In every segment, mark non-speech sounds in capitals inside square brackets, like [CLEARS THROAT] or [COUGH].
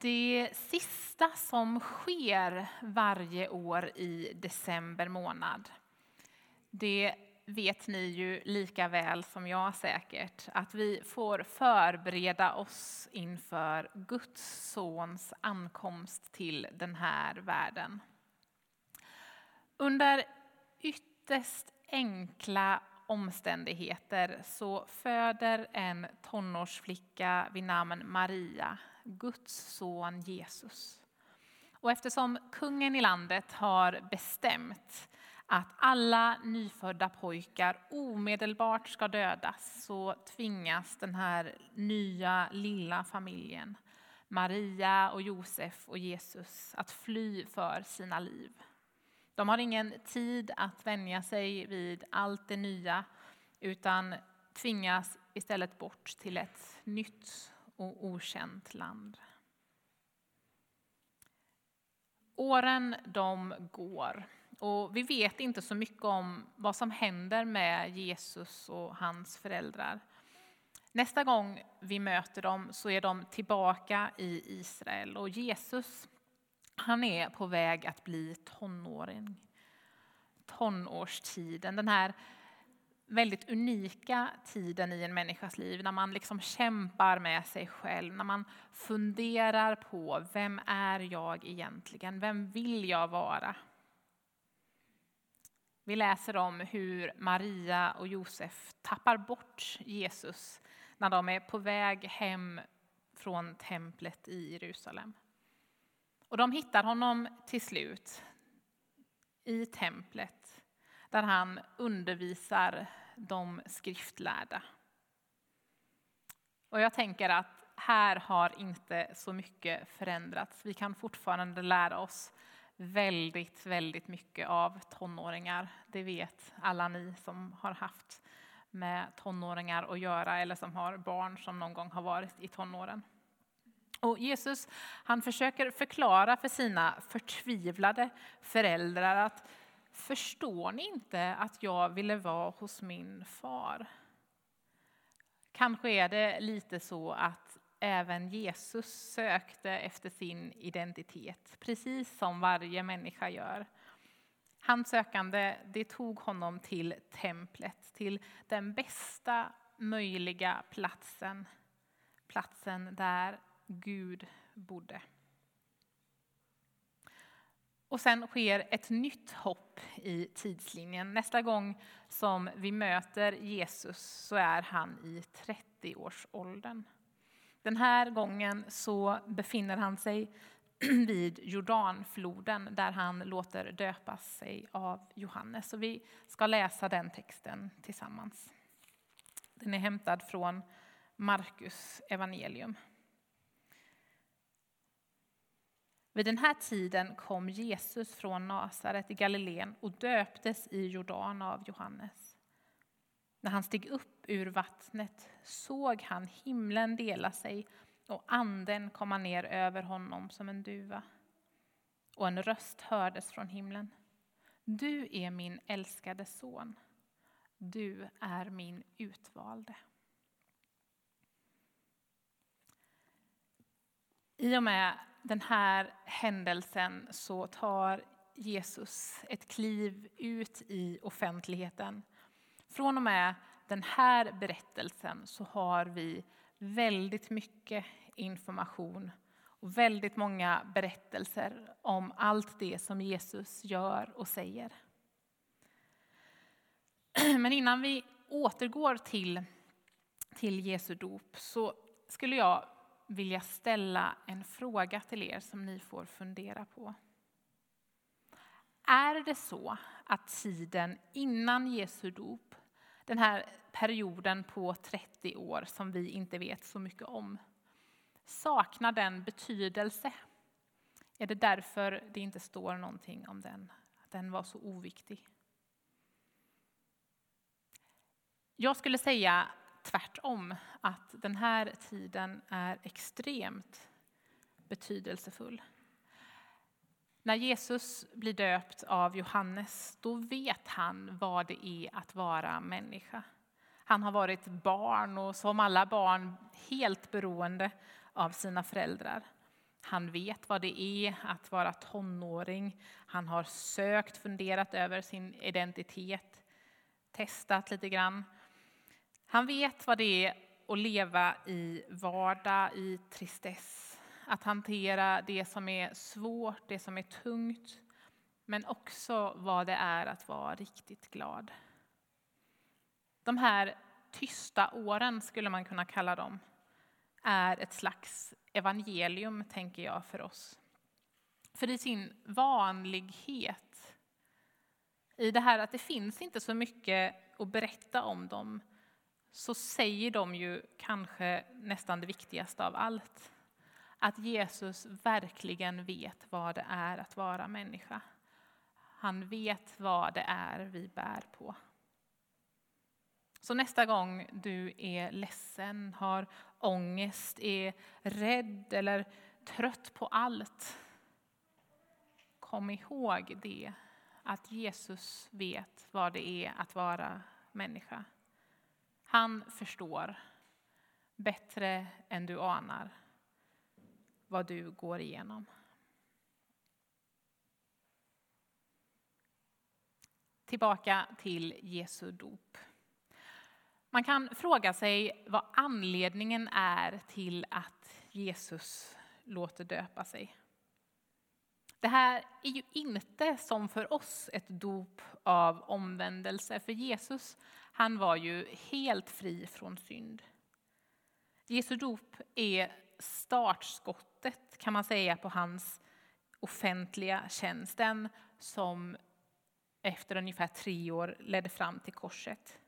Det sista som sker varje år i december månad, det vet ni ju lika väl som jag säkert, att vi får förbereda oss inför Guds sons ankomst till den här världen. Under ytterst enkla omständigheter så föder en tonårsflicka vid namn Maria Guds son Jesus. Och eftersom kungen i landet har bestämt att alla nyfödda pojkar omedelbart ska dödas så tvingas den här nya lilla familjen, Maria och Josef och Jesus, att fly för sina liv. De har ingen tid att vänja sig vid allt det nya utan tvingas istället bort till ett nytt och okänt land. Åren de går och vi vet inte så mycket om vad som händer med Jesus och hans föräldrar. Nästa gång vi möter dem så är de tillbaka i Israel och Jesus han är på väg att bli tonåring. Tonårstiden, den här väldigt unika tiden i en människas liv när man liksom kämpar med sig själv, när man funderar på vem är jag egentligen? Vem vill jag vara? Vi läser om hur Maria och Josef tappar bort Jesus när de är på väg hem från templet i Jerusalem. Och de hittar honom till slut i templet där han undervisar de skriftlärda. Och jag tänker att här har inte så mycket förändrats. Vi kan fortfarande lära oss väldigt, väldigt mycket av tonåringar. Det vet alla ni som har haft med tonåringar att göra eller som har barn som någon gång har varit i tonåren. Och Jesus han försöker förklara för sina förtvivlade föräldrar att förstår ni inte att jag ville vara hos min far? Kanske är det lite så att även Jesus sökte efter sin identitet, precis som varje människa gör. Hans sökande det tog honom till templet, till den bästa möjliga platsen, platsen där Gud bodde. Och sen sker ett nytt hopp i tidslinjen. Nästa gång som vi möter Jesus så är han i 30-årsåldern. Den här gången så befinner han sig [CLEARS THROAT] vid Jordanfloden där han låter döpa sig av Johannes. Och vi ska läsa den texten tillsammans. Den är hämtad från Markus evangelium. Vid den här tiden kom Jesus från Nasaret i Galileen och döptes i Jordan av Johannes. När han steg upp ur vattnet såg han himlen dela sig och anden komma ner över honom som en duva. Och en röst hördes från himlen. Du är min älskade son. Du är min utvalde. I och med den här händelsen så tar Jesus ett kliv ut i offentligheten. Från och med den här berättelsen så har vi väldigt mycket information och väldigt många berättelser om allt det som Jesus gör och säger. [CLEARS THROAT] Men innan vi återgår till, till Jesu dop så skulle jag vilja ställa en fråga till er som ni får fundera på. Är det så att tiden innan Jesu dop, den här perioden på 30 år som vi inte vet så mycket om, saknar den betydelse? Är det därför det inte står någonting om den, att den var så oviktig? Jag skulle säga tvärtom, att den här tiden är extremt betydelsefull. När Jesus blir döpt av Johannes, då vet han vad det är att vara människa. Han har varit barn och som alla barn helt beroende av sina föräldrar. Han vet vad det är att vara tonåring. Han har sökt, funderat över sin identitet, testat lite grann. Han vet vad det är att leva i vardag, i tristess. Att hantera det som är svårt, det som är tungt. Men också vad det är att vara riktigt glad. De här tysta åren, skulle man kunna kalla dem, är ett slags evangelium, tänker jag, för oss. För i sin vanlighet, i det här att det finns inte så mycket att berätta om dem, så säger de ju kanske nästan det viktigaste av allt. Att Jesus verkligen vet vad det är att vara människa. Han vet vad det är vi bär på. Så nästa gång du är ledsen, har ångest, är rädd eller trött på allt. Kom ihåg det, att Jesus vet vad det är att vara människa. Han förstår bättre än du anar vad du går igenom. Tillbaka till Jesu dop. Man kan fråga sig vad anledningen är till att Jesus låter döpa sig. Det här är ju inte som för oss ett dop av omvändelse, för Jesus han var ju helt fri från synd. Jesu dop är startskottet kan man säga på hans offentliga tjänst, den som efter ungefär tre år ledde fram till korset.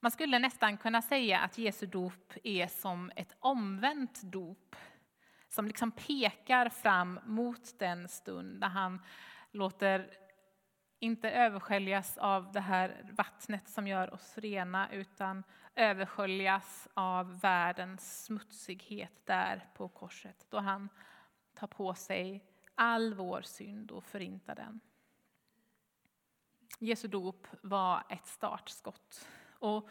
Man skulle nästan kunna säga att Jesu dop är som ett omvänt dop som liksom pekar fram mot den stund där han låter inte översköljas av det här vattnet som gör oss rena utan översköljas av världens smutsighet där på korset då han tar på sig all vår synd och förintar den. Jesu dop var ett startskott och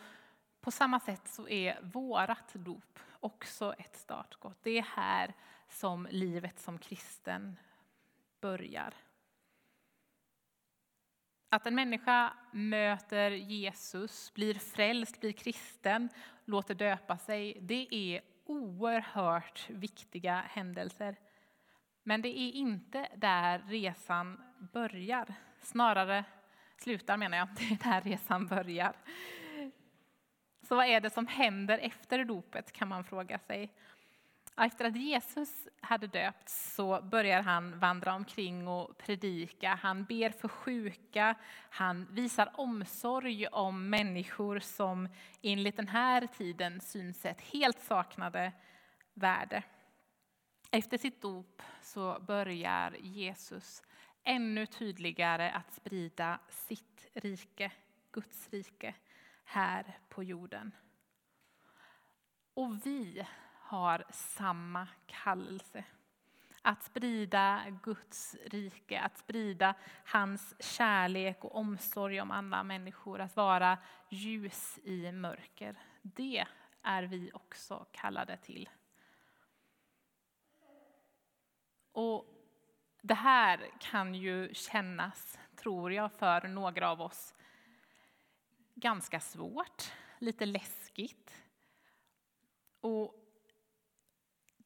på samma sätt så är vårat dop också ett startskott. Det är här som livet som kristen börjar. Att en människa möter Jesus, blir frälst, blir kristen, låter döpa sig, det är oerhört viktiga händelser. Men det är inte där resan börjar. Snarare slutar menar jag, [LAUGHS] det är där resan börjar. Så vad är det som händer efter dopet kan man fråga sig. Efter att Jesus hade döpts så börjar han vandra omkring och predika. Han ber för sjuka, han visar omsorg om människor som enligt den här tiden synsätt helt saknade värde. Efter sitt dop så börjar Jesus ännu tydligare att sprida sitt rike, Guds rike, här på jorden. Och vi har samma kallelse. Att sprida Guds rike, att sprida hans kärlek och omsorg om andra människor, att vara ljus i mörker. Det är vi också kallade till. Och det här kan ju kännas, tror jag, för några av oss ganska svårt, lite läskigt. Och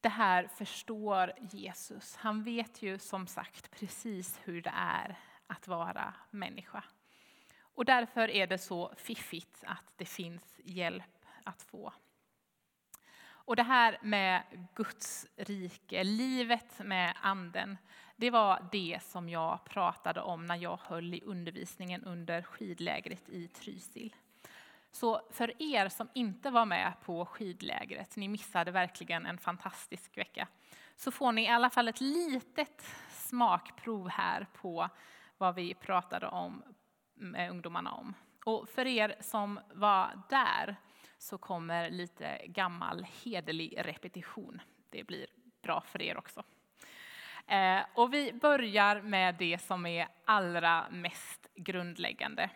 det här förstår Jesus. Han vet ju som sagt precis hur det är att vara människa. Och därför är det så fiffigt att det finns hjälp att få. Och det här med Guds rike, livet med anden, det var det som jag pratade om när jag höll i undervisningen under skidlägret i Trysil. Så för er som inte var med på skidlägret, ni missade verkligen en fantastisk vecka, så får ni i alla fall ett litet smakprov här på vad vi pratade om med ungdomarna om. Och för er som var där så kommer lite gammal hederlig repetition. Det blir bra för er också. Eh, och vi börjar med det som är allra mest grundläggande.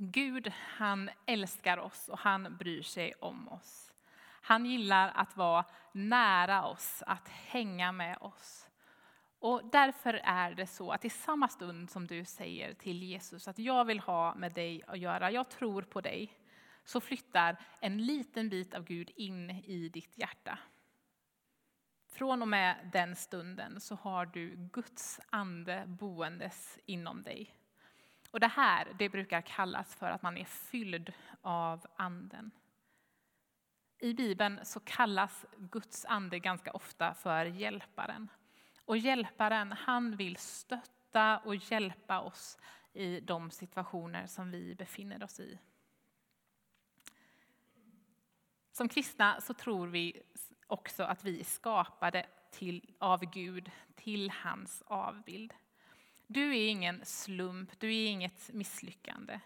Gud, han älskar oss och han bryr sig om oss. Han gillar att vara nära oss, att hänga med oss. Och därför är det så att i samma stund som du säger till Jesus att jag vill ha med dig att göra, jag tror på dig, så flyttar en liten bit av Gud in i ditt hjärta. Från och med den stunden så har du Guds ande boendes inom dig. Och det här det brukar kallas för att man är fylld av anden. I Bibeln så kallas Guds ande ganska ofta för hjälparen. Och hjälparen han vill stötta och hjälpa oss i de situationer som vi befinner oss i. Som kristna så tror vi också att vi är skapade till, av Gud till hans avbild. Du är ingen slump, du är inget misslyckande.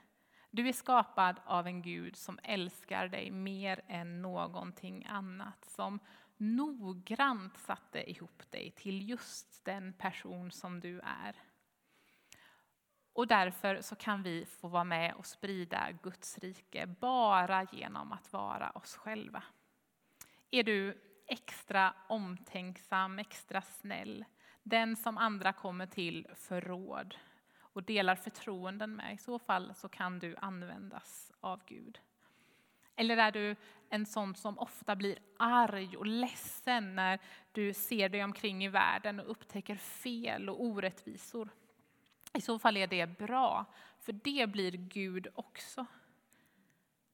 Du är skapad av en Gud som älskar dig mer än någonting annat. Som noggrant satte ihop dig till just den person som du är. Och därför så kan vi få vara med och sprida Guds rike bara genom att vara oss själva. Är du extra omtänksam, extra snäll, den som andra kommer till för råd och delar förtroenden med, i så fall så kan du användas av Gud. Eller är du en sån som ofta blir arg och ledsen när du ser dig omkring i världen och upptäcker fel och orättvisor? I så fall är det bra, för det blir Gud också.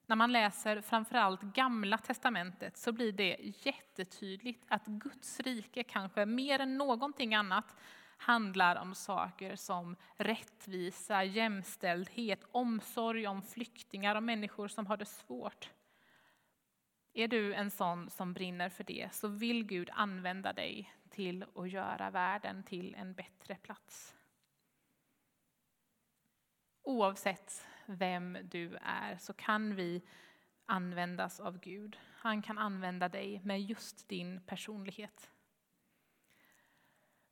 När man läser framförallt Gamla testamentet så blir det jättetydligt att Guds rike kanske mer än någonting annat handlar om saker som rättvisa, jämställdhet, omsorg om flyktingar och människor som har det svårt. Är du en sån som brinner för det så vill Gud använda dig till att göra världen till en bättre plats. Oavsett vem du är så kan vi användas av Gud. Han kan använda dig med just din personlighet.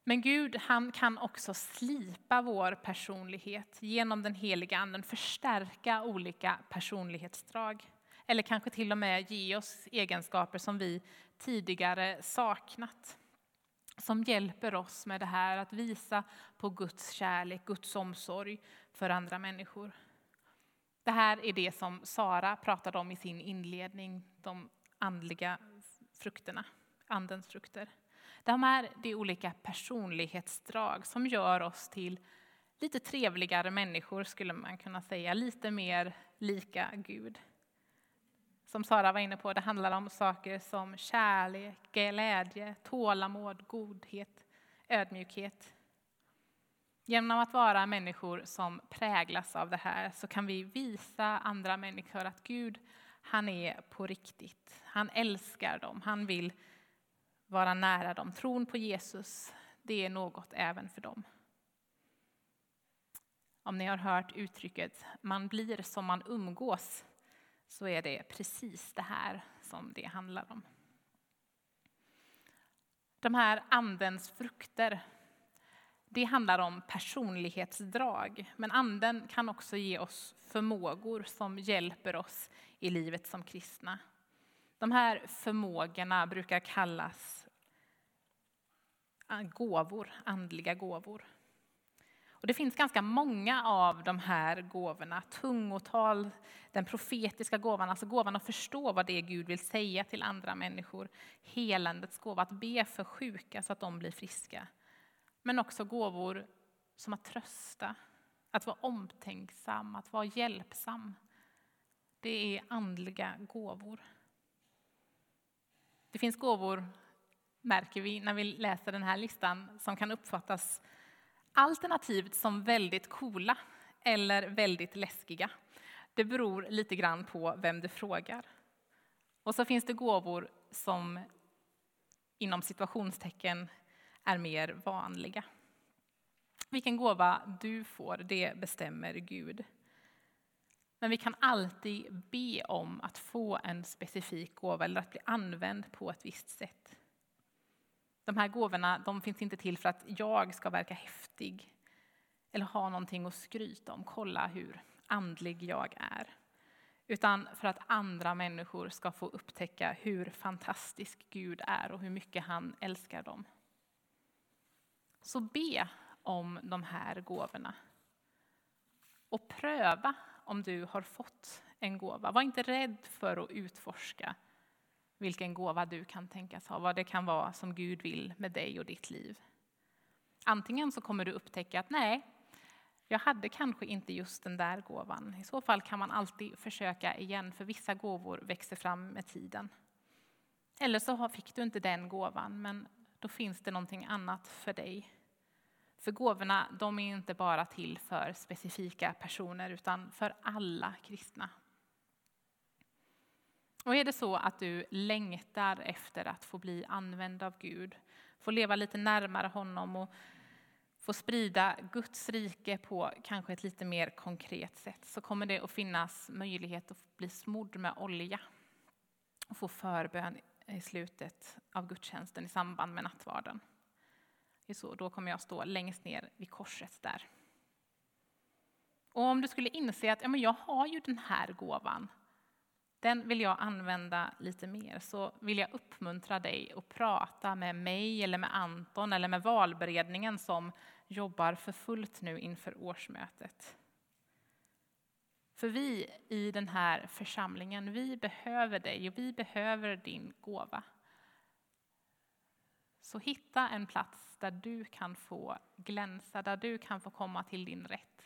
Men Gud han kan också slipa vår personlighet genom den heliga anden, förstärka olika personlighetsdrag. Eller kanske till och med ge oss egenskaper som vi tidigare saknat. Som hjälper oss med det här att visa på Guds kärlek, Guds omsorg för andra människor. Det här är det som Sara pratade om i sin inledning, de andliga frukterna, andens frukter. De är de olika personlighetsdrag som gör oss till lite trevligare människor skulle man kunna säga, lite mer lika Gud. Som Sara var inne på, det handlar om saker som kärlek, glädje, tålamod, godhet, ödmjukhet. Genom att vara människor som präglas av det här så kan vi visa andra människor att Gud, han är på riktigt. Han älskar dem, han vill vara nära dem. Tron på Jesus, det är något även för dem. Om ni har hört uttrycket man blir som man umgås så är det precis det här som det handlar om. De här andens frukter, det handlar om personlighetsdrag. Men anden kan också ge oss förmågor som hjälper oss i livet som kristna. De här förmågorna brukar kallas ah, gåvor, andliga gåvor. Och det finns ganska många av de här gåvorna. Tungotal, den profetiska gåvan, alltså gåvan att förstå vad det är Gud vill säga till andra människor. Helandets gåva, att be för sjuka så att de blir friska. Men också gåvor som att trösta, att vara omtänksam, att vara hjälpsam. Det är andliga gåvor. Det finns gåvor, märker vi när vi läser den här listan, som kan uppfattas alternativt som väldigt coola eller väldigt läskiga. Det beror lite grann på vem du frågar. Och så finns det gåvor som inom situationstecken är mer vanliga. Vilken gåva du får, det bestämmer Gud. Men vi kan alltid be om att få en specifik gåva eller att bli använd på ett visst sätt. De här gåvorna de finns inte till för att jag ska verka häftig eller ha någonting att skryta om, kolla hur andlig jag är. utan för att andra människor ska få upptäcka hur fantastisk Gud är och hur mycket han älskar dem. Så be om de här gåvorna. Och pröva om du har fått en gåva. Var inte rädd för att utforska vilken gåva du kan tänkas ha, vad det kan vara som Gud vill med dig och ditt liv. Antingen så kommer du upptäcka att nej, jag hade kanske inte just den där gåvan. I så fall kan man alltid försöka igen, för vissa gåvor växer fram med tiden. Eller så fick du inte den gåvan, men då finns det någonting annat för dig. För gåvorna, de är inte bara till för specifika personer, utan för alla kristna. Och är det så att du längtar efter att få bli använd av Gud, få leva lite närmare honom och få sprida Guds rike på kanske ett lite mer konkret sätt, så kommer det att finnas möjlighet att bli smodd med olja och få förbön i slutet av gudstjänsten i samband med nattvarden. Så, då kommer jag stå längst ner vid korset där. Och om du skulle inse att ja, men jag har ju den här gåvan, den vill jag använda lite mer, så vill jag uppmuntra dig att prata med mig eller med Anton eller med valberedningen som jobbar för fullt nu inför årsmötet. För vi i den här församlingen, vi behöver dig och vi behöver din gåva. Så hitta en plats där du kan få glänsa, där du kan få komma till din rätt.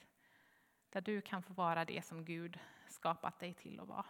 Där du kan få vara det som Gud skapat dig till att vara.